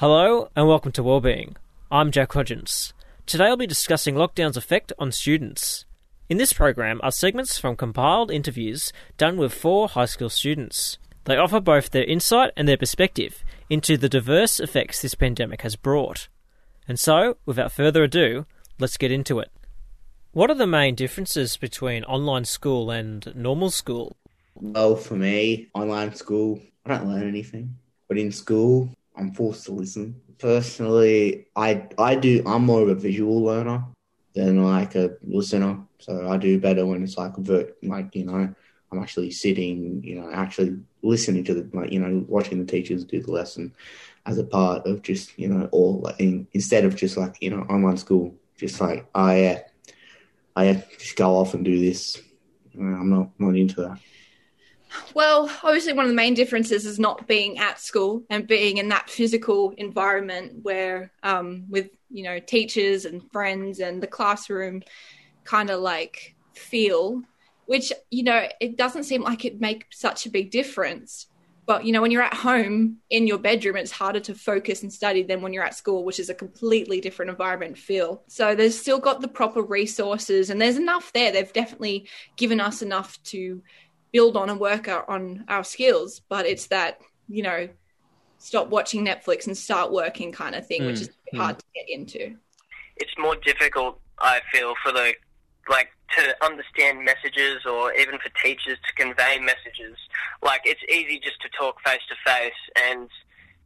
Hello and welcome to Wellbeing. I'm Jack Hodgins. Today I'll be discussing lockdown's effect on students. In this program are segments from compiled interviews done with four high school students. They offer both their insight and their perspective into the diverse effects this pandemic has brought. And so, without further ado, let's get into it. What are the main differences between online school and normal school? Well, for me, online school, I don't learn anything. But in school, I'm forced to listen. Personally, I I do. I'm more of a visual learner than like a listener. So I do better when it's like like you know, I'm actually sitting, you know, actually listening to the like you know, watching the teachers do the lesson as a part of just you know, all like, in, instead of just like you know, online school, just like oh yeah, oh, I just go off and do this. Uh, I'm not not into that. Well, obviously, one of the main differences is not being at school and being in that physical environment where, um, with you know, teachers and friends and the classroom, kind of like feel, which you know, it doesn't seem like it makes such a big difference. But you know, when you're at home in your bedroom, it's harder to focus and study than when you're at school, which is a completely different environment feel. So there's still got the proper resources, and there's enough there. They've definitely given us enough to build on and work on our skills but it's that you know stop watching netflix and start working kind of thing mm, which is mm. hard to get into it's more difficult i feel for the like to understand messages or even for teachers to convey messages like it's easy just to talk face to face and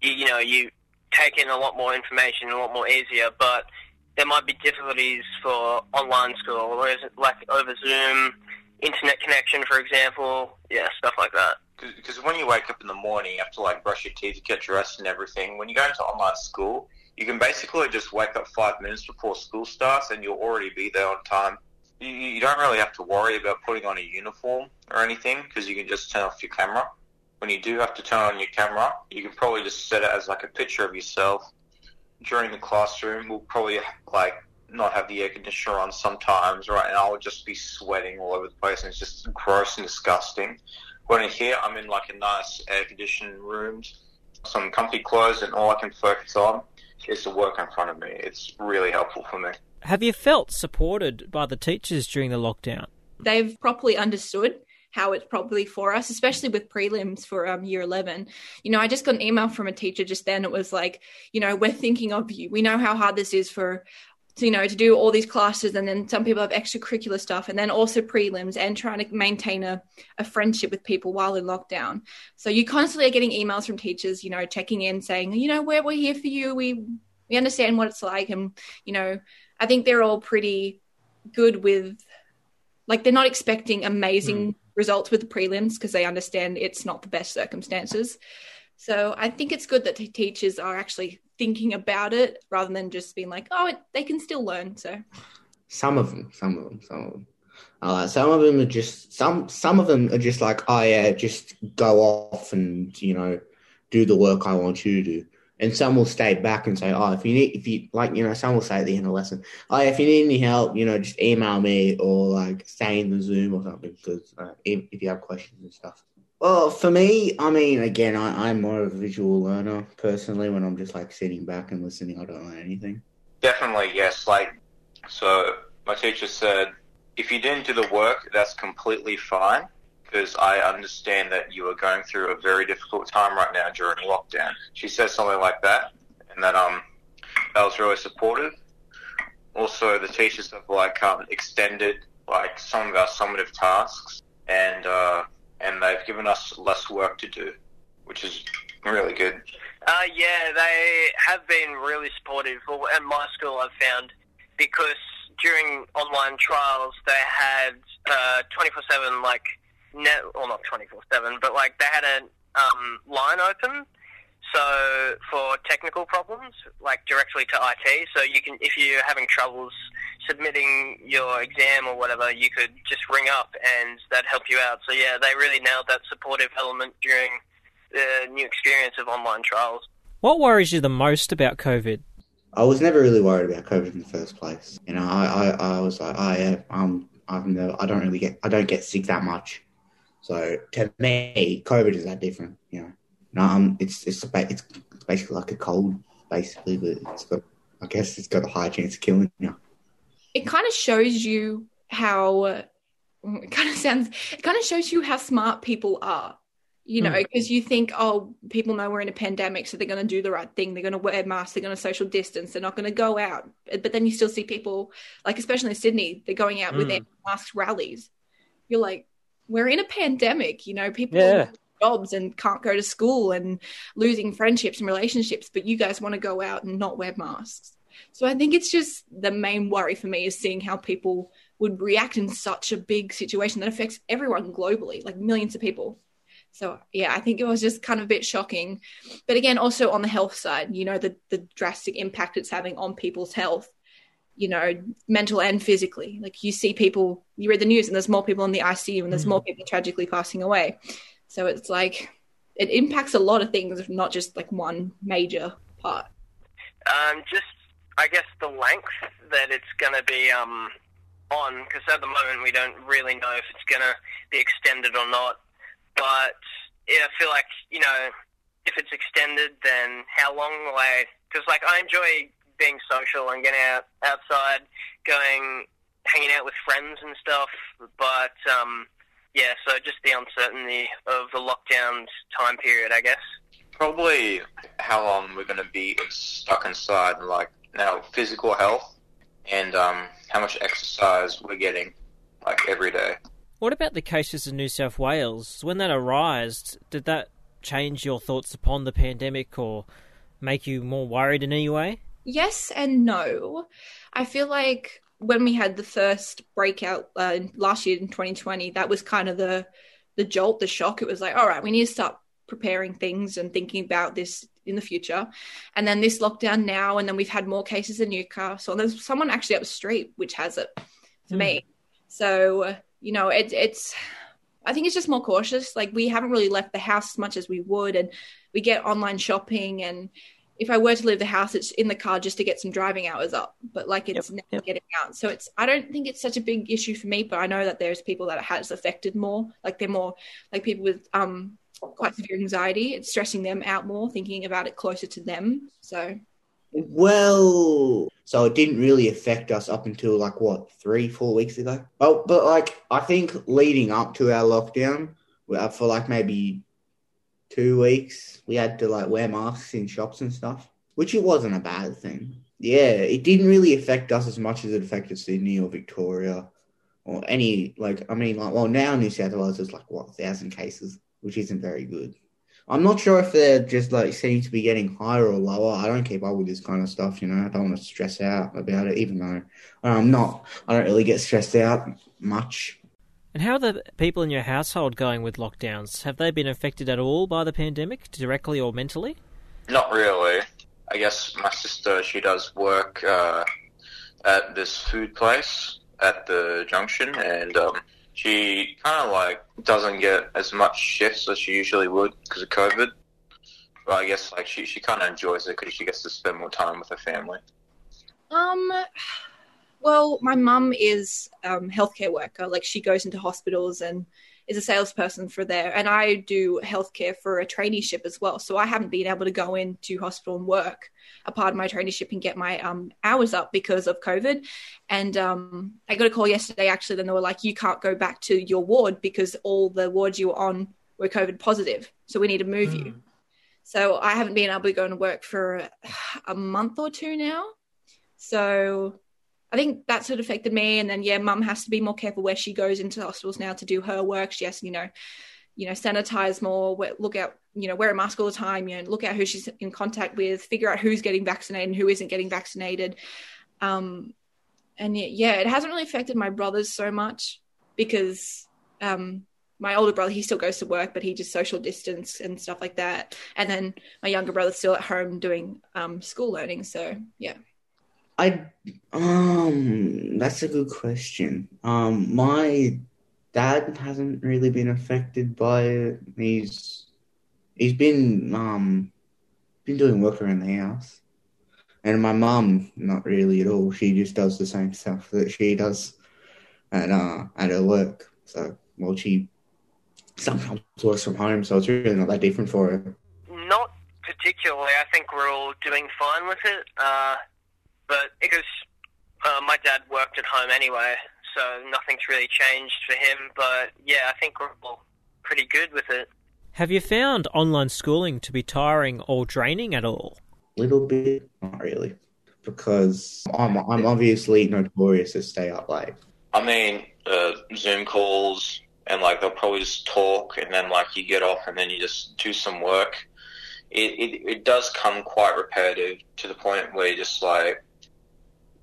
you, you know you take in a lot more information a lot more easier but there might be difficulties for online school or like over zoom internet connection, for example. Yeah, stuff like that. Because when you wake up in the morning, you have to like brush your teeth, get dressed, and everything. When you go into online school, you can basically just wake up five minutes before school starts, and you'll already be there on time. You, you don't really have to worry about putting on a uniform or anything because you can just turn off your camera. When you do have to turn on your camera, you can probably just set it as like a picture of yourself during the classroom. We'll probably like not have the air conditioner on sometimes, right? And I would just be sweating all over the place, and it's just gross and disgusting. When in here, I'm in like a nice air conditioned room, some comfy clothes, and all I can focus on is the work in front of me. It's really helpful for me. Have you felt supported by the teachers during the lockdown? They've properly understood how it's probably for us, especially with prelims for um, year 11. You know, I just got an email from a teacher just then. It was like, you know, we're thinking of you. We know how hard this is for you know to do all these classes and then some people have extracurricular stuff and then also prelims and trying to maintain a, a friendship with people while in lockdown. So you constantly are getting emails from teachers you know checking in saying you know we're, we're here for you. We we understand what it's like. And you know i think they're all pretty good with like they're not expecting amazing mm. results with the prelims because they understand it's not the best circumstances. So I think it's good that teachers are actually thinking about it rather than just being like, oh, it, they can still learn. So some of them, some of them, some of them. Uh, some of them are just some. Some of them are just like, oh yeah, just go off and you know do the work I want you to do. And some will stay back and say, oh, if you need, if you like, you know, some will say at the end of the lesson, oh, if you need any help, you know, just email me or like stay in the Zoom or something because uh, if, if you have questions and stuff. Well, for me, I mean, again, I, I'm more of a visual learner personally. When I'm just like sitting back and listening, I don't learn anything. Definitely, yes. Like, so my teacher said, if you didn't do the work, that's completely fine because I understand that you are going through a very difficult time right now during lockdown. She said something like that, and that um that was really supportive. Also, the teachers have like um, extended like some of our summative tasks, and uh, and they've given us less work to do, which is really good. Uh, yeah, they have been really supportive. Well, at my school, I've found because during online trials, they had twenty four seven like net, or not twenty four seven, but like they had a um, line open. So for technical problems, like directly to IT, so you can if you're having troubles submitting your exam or whatever, you could just ring up and that'd help you out. So yeah, they really nailed that supportive element during the new experience of online trials. What worries you the most about COVID? I was never really worried about COVID in the first place. You know, I, I, I was like, oh yeah, um, I've no, I don't really get, I don't get sick that much. So to me, COVID is that different. You know, no, um, it's it's it's basically like a cold basically, but it's got. I guess it's got a high chance of killing you. It kind of shows you how. It kind of sounds. It kind of shows you how smart people are. You know, Mm. because you think, oh, people know we're in a pandemic, so they're going to do the right thing. They're going to wear masks. They're going to social distance. They're not going to go out. But then you still see people, like especially in Sydney, they're going out with Mm. their masked rallies. You're like, we're in a pandemic. You know, people Yeah. Jobs and can't go to school and losing friendships and relationships, but you guys want to go out and not wear masks. So I think it's just the main worry for me is seeing how people would react in such a big situation that affects everyone globally, like millions of people. So yeah, I think it was just kind of a bit shocking. But again, also on the health side, you know, the the drastic impact it's having on people's health, you know, mental and physically. Like you see people, you read the news and there's more people in the ICU and there's Mhm. more people tragically passing away. So it's like it impacts a lot of things, not just like one major part. Um, just, I guess, the length that it's going to be um, on, because at the moment we don't really know if it's going to be extended or not. But yeah, I feel like, you know, if it's extended, then how long will I. Because, like, I enjoy being social and getting out outside, going, hanging out with friends and stuff. But, um, yeah, so just the uncertainty of the lockdown time period, I guess. Probably how long we're going to be stuck inside, and like now physical health, and um, how much exercise we're getting, like every day. What about the cases in New South Wales? When that arose, did that change your thoughts upon the pandemic or make you more worried in any way? Yes and no. I feel like when we had the first breakout uh, last year in 2020, that was kind of the the jolt, the shock. It was like, all right, we need to start preparing things and thinking about this in the future. And then this lockdown now, and then we've had more cases in Newcastle. And there's someone actually up the street which has it for me. So you know, it, it's. I think it's just more cautious. Like we haven't really left the house as much as we would, and we get online shopping and if I were to leave the house, it's in the car just to get some driving hours up. But like it's Yep, never yep. getting out. So it's I don't think it's such a big issue for me, but I know that there's people that it has affected more. Like they're more like people with um quite severe anxiety. It's stressing them out more, thinking about it closer to them. So Well, so it didn't really affect us up until like what three, four weeks ago. Oh, but like I think leading up to our lockdown, uh, for like maybe two weeks, we had to like wear masks in shops and stuff, which it wasn't a bad thing. Yeah, it didn't really affect us as much as it affected Sydney or Victoria or any like I mean like well now New South Wales is like what a thousand cases, which isn't very good. I'm not sure if they're just like seem to be getting higher or lower. I don't keep up with this kind of stuff, you know. I don't want to stress out about it, even though um, I'm not. I don't really get stressed out much. And how are the people in your household going with lockdowns? Have they been affected at all by the pandemic, directly or mentally? Not really. I guess my sister, she does work uh, at this food place at the junction, and um, she kind of like doesn't get as much shifts as she usually would because of COVID. But I guess like she, she kind of enjoys it because she gets to spend more time with her family. Um, well, my mum is um healthcare worker. Like she goes into hospitals and is a salesperson for there, and I do healthcare for a traineeship as well. So I haven't been able to go into hospital and work a part of my traineeship and get my um hours up because of COVID. And um, I got a call yesterday actually. Then they were like, "You can't go back to your ward because all the wards you were on were COVID positive. So we need to move you." So I haven't been able to go and work for a month or two now. So I think that sort of affected me. And then yeah, mum has to be more careful where she goes into hospitals now to do her work. She has to, you know, you know, sanitize more, look out, you know, wear a mask all the time, you know, look out who she's in contact with, figure out who's getting vaccinated and who isn't getting vaccinated. Um, and yeah, yeah, it hasn't really affected my brothers so much because um, my older brother he still goes to work, but he just social distance and stuff like that. And then my younger brother's still at home doing um, school learning. So yeah. I um that's a good question. Um my dad hasn't really been affected by it. He's he's been um been doing work around the house. And my mum not really at all. She just does the same stuff that she does at uh at her work. So well she sometimes works from home, so it's really not that different for her. Not particularly. I think we're all doing fine with it. Uh, but because uh, my dad worked at home anyway, so nothing's really changed for him. But yeah, I think we're all pretty good with it. Have you found online schooling to be tiring or draining at all? A little bit, not really, because I'm I'm obviously notorious to stay up late. I mean, uh, Zoom calls and like they'll probably just talk and then like you get off and then you just do some work. It, it, it does come quite repetitive to the point where you just like,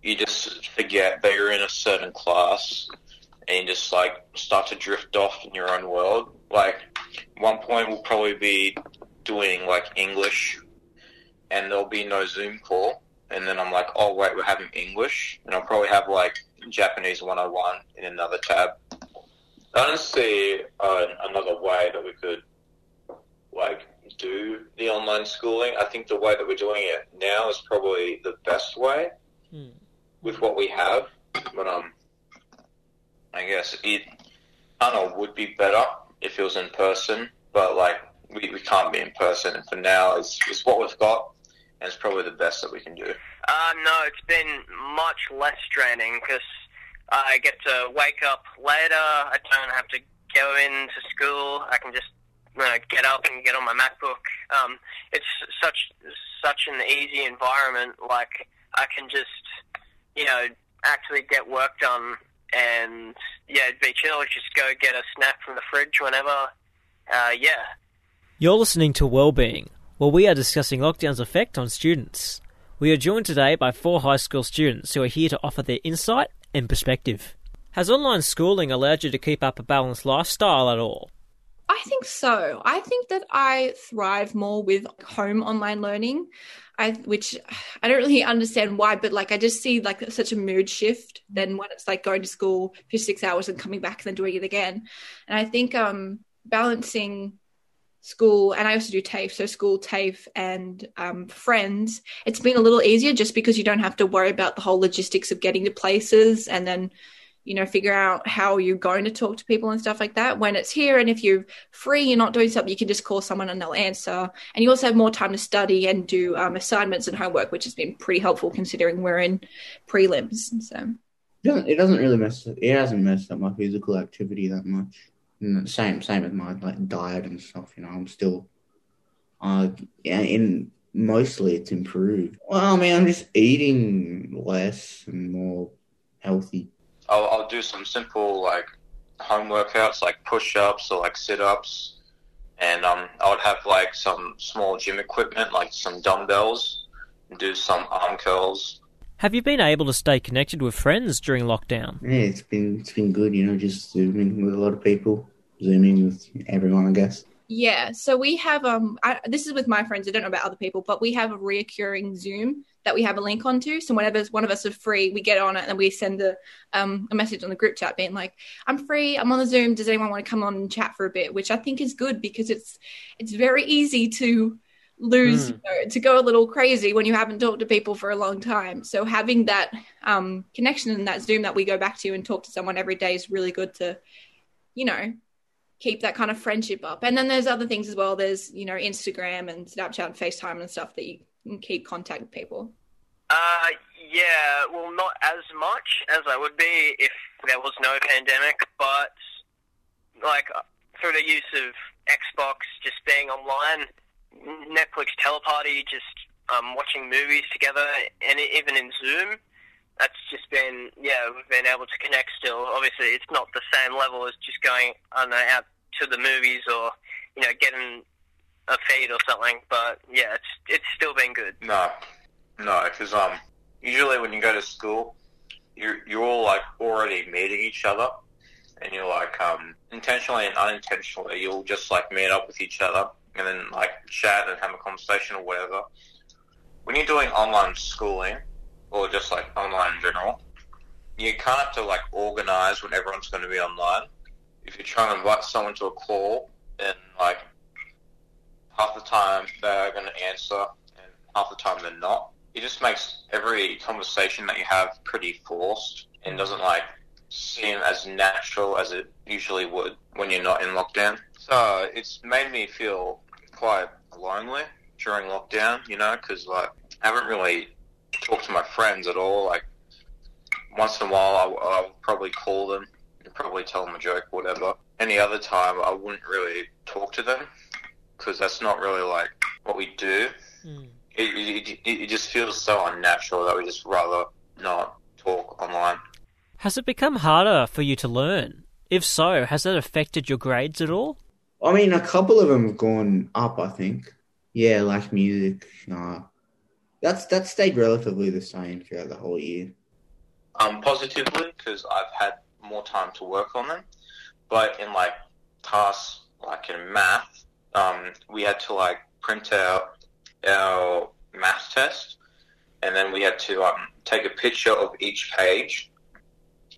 you just forget that you're in a certain class and just like start to drift off in your own world. Like one point we'll probably be doing like English and there'll be no Zoom call. And then I'm like, oh wait, we're having English. And I'll probably have like Japanese 101 in another tab. I don't see uh, another way that we could like do the online schooling. I think the way that we're doing it now is probably the best way Hmm. With what we have. But um, I guess it I don't know would be better if it was in person. But like we, we can't be in person, and for now, it's it's what we've got, and it's probably the best that we can do. Uh, no, it's been much less draining because I get to wake up later. I don't have to go into school. I can just you know, get up and get on my MacBook. Um, it's such such an easy environment. Like I can just you know actually get work done and yeah, it'd be chill. Just go get a snack from the fridge whenever. Uh, yeah. You're listening to Wellbeing, where we are discussing lockdown's effect on students. We are joined today by four high school students who are here to offer their insight and perspective. Has online schooling allowed you to keep up a balanced lifestyle at all? I think so. I think that I thrive more with home online learning. I which I don't really understand why, but like I just see like such a mood shift than when it's like going to school for six hours and coming back and then doing it again. And I think um balancing school and I also do TAFE, so school, TAFE and um, friends, it's been a little easier just because you don't have to worry about the whole logistics of getting to places and then you know, figure out how you're going to talk to people and stuff like that when it's here. And if you're free, you're not doing something, you can just call someone and they'll answer. And you also have more time to study and do um, assignments and homework, which has been pretty helpful considering we're in prelims. So It doesn't, it doesn't really mess. It hasn't messed up my physical activity that much. Same same with my like diet and stuff. You know, I'm still, uh, in mostly it's improved. Well, I mean, I'm just eating less and more healthy. I'll, I'll do some simple like home workouts like push ups or like sit ups, and um, I would have like some small gym equipment like some dumbbells, and do some arm curls. Have you been able to stay connected with friends during lockdown? Yeah, it's been it's been good. You know, just zooming with a lot of people, zooming with everyone. I guess. Yeah, so we have um I, this is with my friends. I don't know about other people, but we have a reoccurring Zoom that we have a link onto. So whenever one of us are free, we get on it and we send a um a message on the group chat being like, "I'm free. I'm on the Zoom. Does anyone want to come on and chat for a bit?" Which I think is good because it's it's very easy to lose Mm. you know, to go a little crazy when you haven't talked to people for a long time. So having that um connection and that Zoom that we go back to and talk to someone every day is really good to, you know, keep that kind of friendship up. And then there's other things as well. There's, you know, Instagram and Snapchat and FaceTime and stuff that you can keep contact with people. Uh, yeah, well, not as much as I would be if there was no pandemic, but like through the use of Xbox, just being online, Netflix teleparty, just um, watching movies together, and even in Zoom, that's just been yeah, we've been able to connect still. Obviously, it's not the same level as just going know out to the movies or you know getting a feed or something, but yeah, it's it's still been good. No, no, because um, usually when you go to school, you're you're all like already meeting each other, and you're like um, intentionally and unintentionally, you'll just like meet up with each other and then like chat and have a conversation or whatever. When you're doing online schooling or just like online in general, you kind of have to like organize when everyone's going to be online. If you're trying to invite someone to a call, then like half the time they're going to answer and half the time they're not. It just makes every conversation that you have pretty forced and doesn't like seem as natural as it usually would when you're not in lockdown. So it's made me feel quite lonely during lockdown, you know, because like I haven't really talked to my friends at all. Like once in a while, I'll, I'll probably call them and probably tell them a joke, or whatever. Any other time, I wouldn't really talk to them because that's not really like what we do. Mm. It, it, it just feels so unnatural that we just rather not talk online. Has it become harder for you to learn? If so, has that affected your grades at all? I mean, a couple of them have gone up. I think. Yeah, like music. Uh, that's that stayed relatively the same throughout the whole year. Um, positively because I've had more time to work on them, but in like tasks like in math, um, we had to like print out our math test, and then we had to um, take a picture of each page.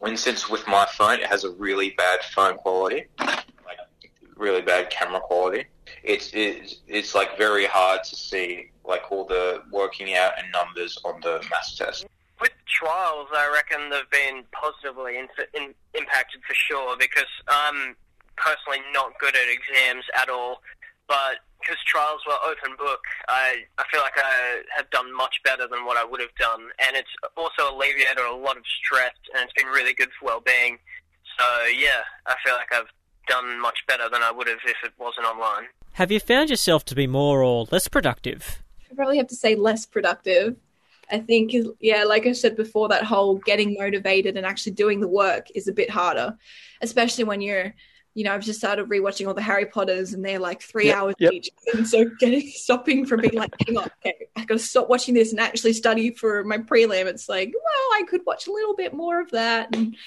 And since with my phone, it has a really bad phone quality, like really bad camera quality. It's it's it's like very hard to see like all the working out and numbers on the math test. With trials, I reckon they've been positively in, in, impacted for sure because I'm personally not good at exams at all. But because trials were open book, I, I feel like I have done much better than what I would have done. And it's also alleviated a lot of stress and it's been really good for well-being. So, yeah, I feel like I've done much better than I would have if it wasn't online. Have you found yourself to be more or less productive? I probably have to say less productive. I think, yeah, like I said before, that whole getting motivated and actually doing the work is a bit harder, especially when you're, you know, I've just started rewatching all the Harry Potters and they're like three Yep, hours yep. each. And so getting stopping from being like, hang on, okay, I got to stop watching this and actually study for my prelim. It's like, well, I could watch a little bit more of that. And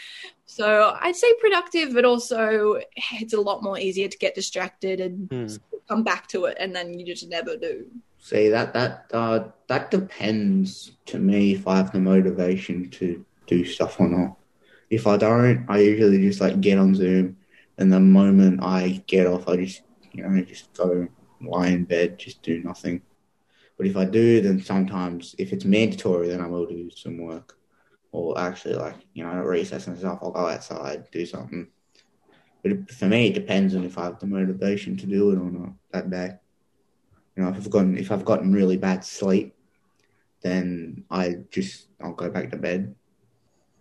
so I'd say productive, but also it's a lot more easier to get distracted and Hmm. come back to it. And then you just never do. See that that uh, that depends to me if I have the motivation to do stuff or not. If I don't, I usually just like get on Zoom, and the moment I get off, I just you know just go lie in bed, just do nothing. But if I do, then sometimes if it's mandatory, then I will do some work, or actually like you know at recess and stuff, I'll go outside do something. But for me, it depends on if I have the motivation to do it or not that day. You know, if I've gotten if I've gotten really bad sleep, then I just I'll go back to bed.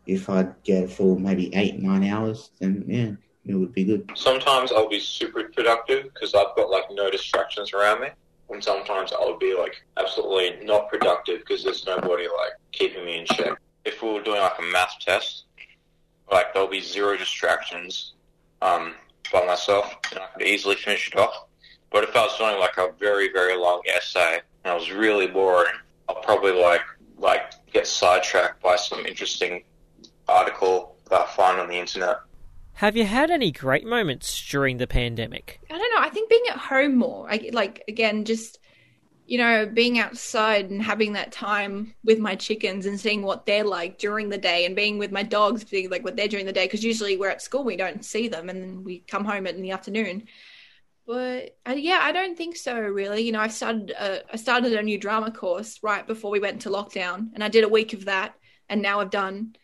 If I get a full maybe eight nine hours, then yeah, it would be good. Sometimes I'll be super productive because I've got like no distractions around me. And sometimes I'll be like absolutely not productive because there's nobody like keeping me in check. If we were doing like a math test, like there'll be zero distractions um, by myself and I could easily finish it off. But if I was doing like a very, very long essay and I was really boring, I'll probably like like get sidetracked by some interesting article that I find on the internet. Have you had any great moments during the pandemic? I don't know. I think being at home more, I, like again, just you know, being outside and having that time with my chickens and seeing what they're like during the day, and being with my dogs, seeing like what they're doing the day. Because usually we're at school, we don't see them, and then we come home in the afternoon. But uh, yeah, I don't think so. Really, you know, I started a, I started a new drama course right before we went into lockdown, and I did a week of that, and now I've done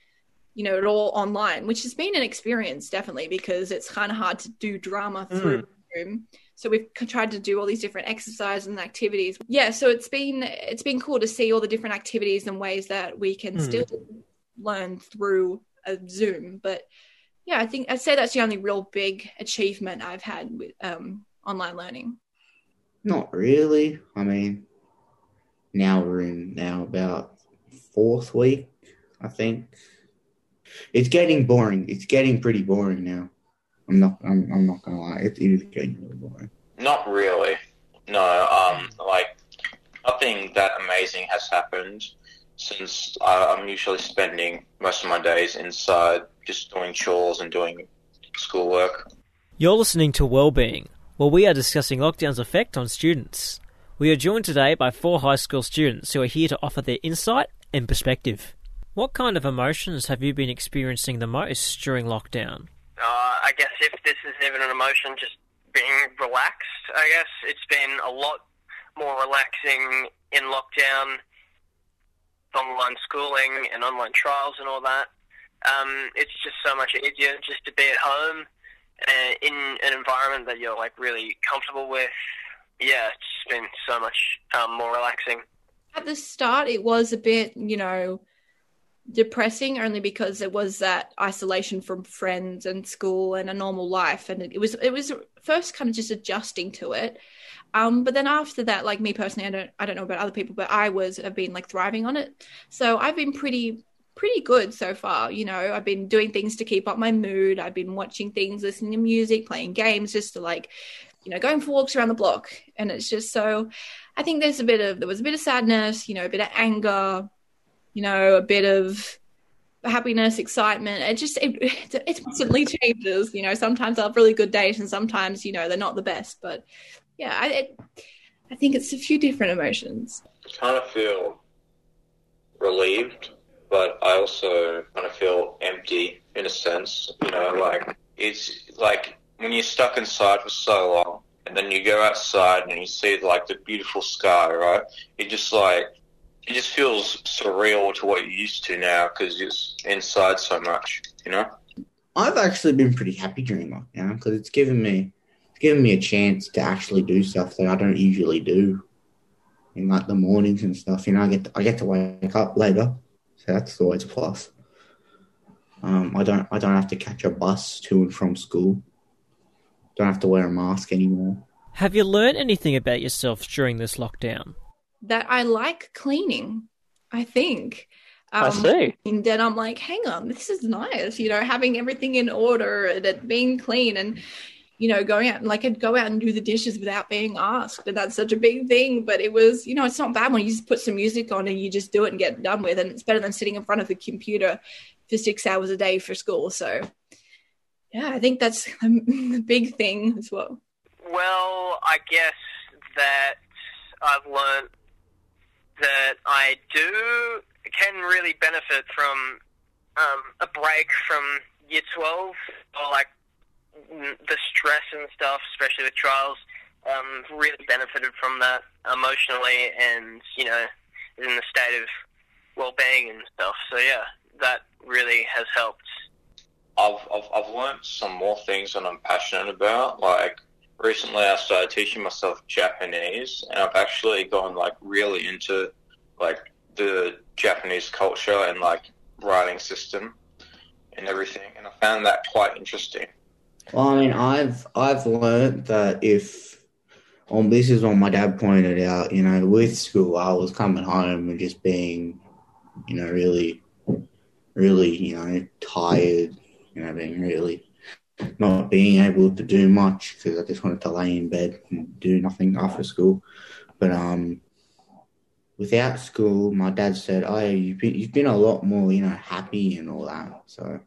you know, it all online, which has been an experience definitely because it's kind of hard to do drama through Zoom. So we've tried to do all these different exercises and activities. Yeah, so it's been it's been cool to see all the different activities and ways that we can Hmm. still learn through a Zoom. But yeah, I think I'd say that's the only real big achievement I've had with um, online learning. Not really. I mean, now we're in now about fourth week, I think. It's getting boring. It's getting pretty boring now. I'm not. I'm. I'm not gonna lie. It, it is getting really boring. Not really. No, um, like nothing that amazing has happened since uh, I'm usually spending most of my days inside, just doing chores and doing schoolwork. You're listening to Wellbeing, where we are discussing lockdown's effect on students. We are joined today by four high school students who are here to offer their insight and perspective. What kind of emotions have you been experiencing the most during lockdown? Uh, I guess if this is even an emotion, just being relaxed. I guess it's been a lot more relaxing in lockdown, online schooling and online trials and all that. Um, it's just so much easier just to be at home uh, in an environment that you're like really comfortable with, yeah, it's been so much um, more relaxing. At the start, it was a bit, you know, depressing only because it was that isolation from friends and school and a normal life and it was it was first kind of just adjusting to it um but then after that like me personally i don't i don't know about other people but i was have been like thriving on it so i've been pretty pretty good so far you know i've been doing things to keep up my mood i've been watching things listening to music playing games just to like you know going for walks around the block and it's just so i think there's a bit of there was a bit of sadness you know a bit of anger you know, a bit of happiness, excitement. It just it, it constantly changes. You know, sometimes I have really good days, and sometimes you know they're not the best. But yeah, I it, I think it's a few different emotions. Kind of feel relieved, but I also kind of feel empty in a sense. You know, like it's like when you're stuck inside for so long. And then you go outside and you see like the beautiful sky, right? It just like it just feels surreal to what you're used to now because you're inside so much, you know. I've actually been pretty happy during lockdown because it's given me it's given me a chance to actually do stuff that I don't usually do in like the mornings and stuff. You know, I get to, I get to wake up later, so that's always a plus. Um, I don't I don't have to catch a bus to and from school. Don't have to wear a mask anymore. Have you learned anything about yourself during this lockdown? that I like cleaning. I think. Um, I see. And then I'm like, hang on, this is nice. You know, having everything in order and it being clean and you know, going out and like I'd go out and do the dishes without being asked. And that's such a big thing. But it was, you know, it's not bad when you just put some music on and you just do it and get done with. And it's better than sitting in front of the computer for six hours a day for school. So, yeah, I think that's the big thing as well. Well, I guess that I've learned that I do can really benefit from um, a break from year 12 or like the stress and stuff, especially with trials. Um, really benefited from that emotionally and, you know, in the state of well-being and stuff. So yeah, that really has helped. I've, I've, I've learned some more things that I'm passionate about, like recently I started teaching myself Japanese, and I've actually gone like really into like the Japanese culture and like writing system and everything, and I found that quite interesting. Well, I mean, I've I've learned that if, um, this is what my dad pointed out. You know, with school, I was coming home and just being, you know, really, really, you know, tired. You know, being really not being able to do much because I just wanted to lay in bed and do nothing after school. But um, without school, my dad said, "Oh, you've been you've been a lot more, you know, happy and all that." So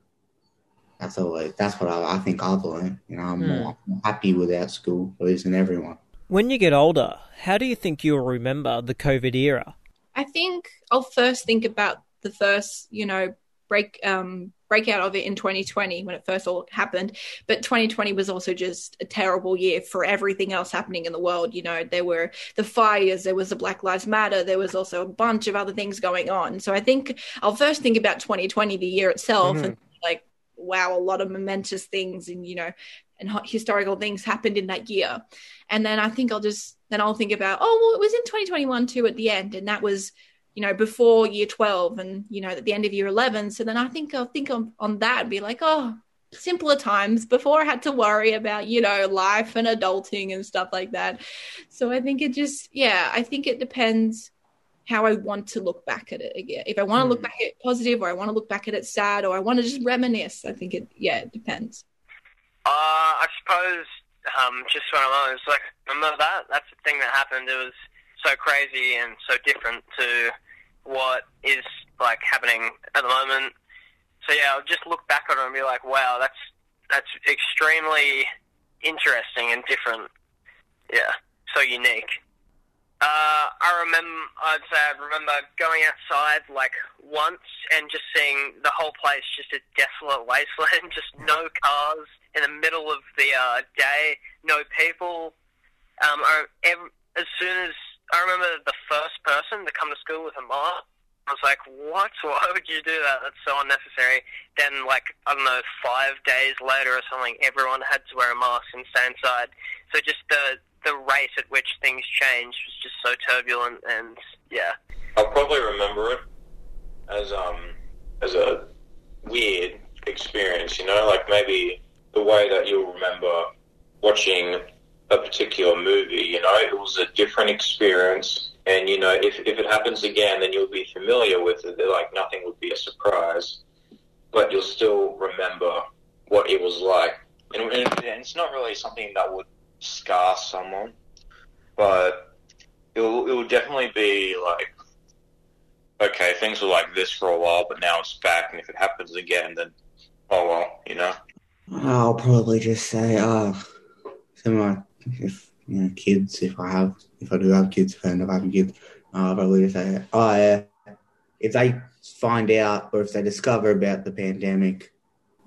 that's always that's what I, I think I've learned. You know, I'm mm. more, more happy without school, but isn't everyone? When you get older, how do you think you'll remember the COVID era? I think I'll first think about the first, you know, break um, breakout of it in 2020 when it first all happened. But 2020 was also just a terrible year for everything else happening in the world. You know, there were the fires, there was the Black Lives Matter, there was also a bunch of other things going on. So I think I'll first think about 2020, the year itself, mm-hmm. and like, wow, a lot of momentous things and you know, and historical things happened in that year. And then I think I'll just then I'll think about, oh well, it was in 2021 too at the end, and that was you know, before year 12 and, you know, at the end of year 11. So then I think I'll think on, on that and be like, oh, simpler times before I had to worry about, you know, life and adulting and stuff like that. So I think it just, yeah, I think it depends how I want to look back at it again. If I want to look hmm. back at it positive or I want to look back at it sad or I want to just reminisce, I think it, yeah, it depends. Uh, I suppose, um, just when I was like, remember that? That's the thing that happened. It was, so crazy and so different to what is like happening at the moment. So yeah, I'll just look back on it and be like, wow, that's that's extremely interesting and different. Yeah, so unique. Uh, I remember, I'd say I remember going outside like once and just seeing the whole place just a desolate wasteland, just no cars in the middle of the uh, day, no people. Um, I, every, as soon as I remember the first person to come to school with a mask. I was like, what? Why would you do that? That's so unnecessary. Then, like, I don't know, five days later or something, everyone had to wear a mask and stay inside. So just the the rate at which things changed was just so turbulent, and yeah, I'll probably remember it as um as a weird experience, you know, like maybe the way that you'll remember watching a particular movie, you know, it was a different experience and you know, if if it happens again then you'll be familiar with it. Like nothing would be a surprise. But you'll still remember what it was like. And, and it's not really something that would scar someone, but it will, it will definitely be like okay, things were like this for a while, but now it's back, and if it happens again, then oh well, you know. I'll probably just say, uh, of my, if, you know, kids, if I have, if I do have kids, if I end up having kids, I'll probably just say, oh, yeah, if they find out or if they discover about the pandemic,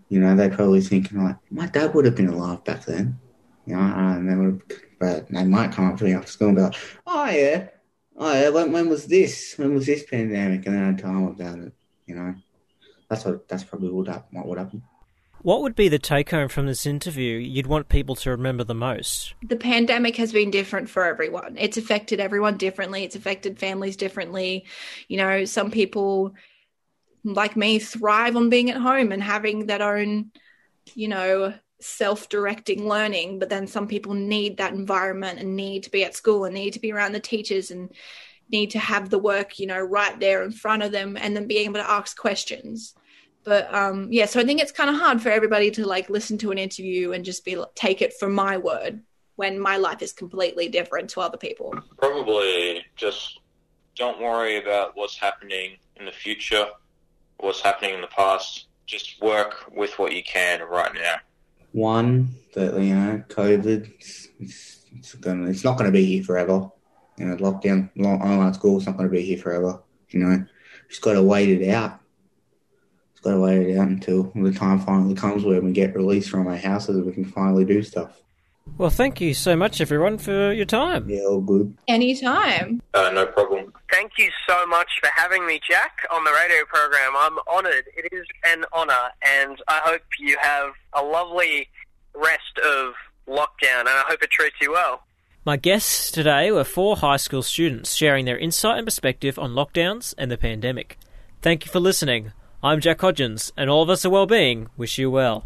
you know, they're probably thinking, like, my dad would have been alive back then. You know, and they would, but they might come up to me after school and be like, oh, yeah, oh, yeah, when, when was this? When was this pandemic? And then I tell them about it, you know. That's what, that's probably what, happen, what would happen. What would be the take home from this interview you'd want people to remember the most? The pandemic has been different for everyone. It's affected everyone differently. It's affected families differently. You know, some people like me thrive on being at home and having that own, you know, self directing learning. But then some people need that environment and need to be at school and need to be around the teachers and need to have the work, you know, right there in front of them and then being able to ask questions but um yeah so i think it's kind of hard for everybody to like listen to an interview and just be take it for my word when my life is completely different to other people Probably just don't worry about what's happening in the future, what's happening in the past. Just work with what you can right now. One that you know, COVID, it's, it's, gonna, it's not going to be here forever. You know, lockdown, long, online school, it's not going to be here forever. You know, just got to wait it out. Just got to wait it out until the time finally comes where we get released from our houses, and we can finally do stuff. Well, thank you so much, everyone, for your time. Yeah, all good. anytime Uh, no problem. Thank you so much for having me, Jack, on the radio program. I'm honoured. It is an honour, and I hope you have a lovely rest of lockdown, and I hope it treats you well. My guests today were four high school students sharing their insight and perspective on lockdowns and the pandemic. Thank you for listening. I'm Jack Hodgins, and all of us at Wellbeing wish you well.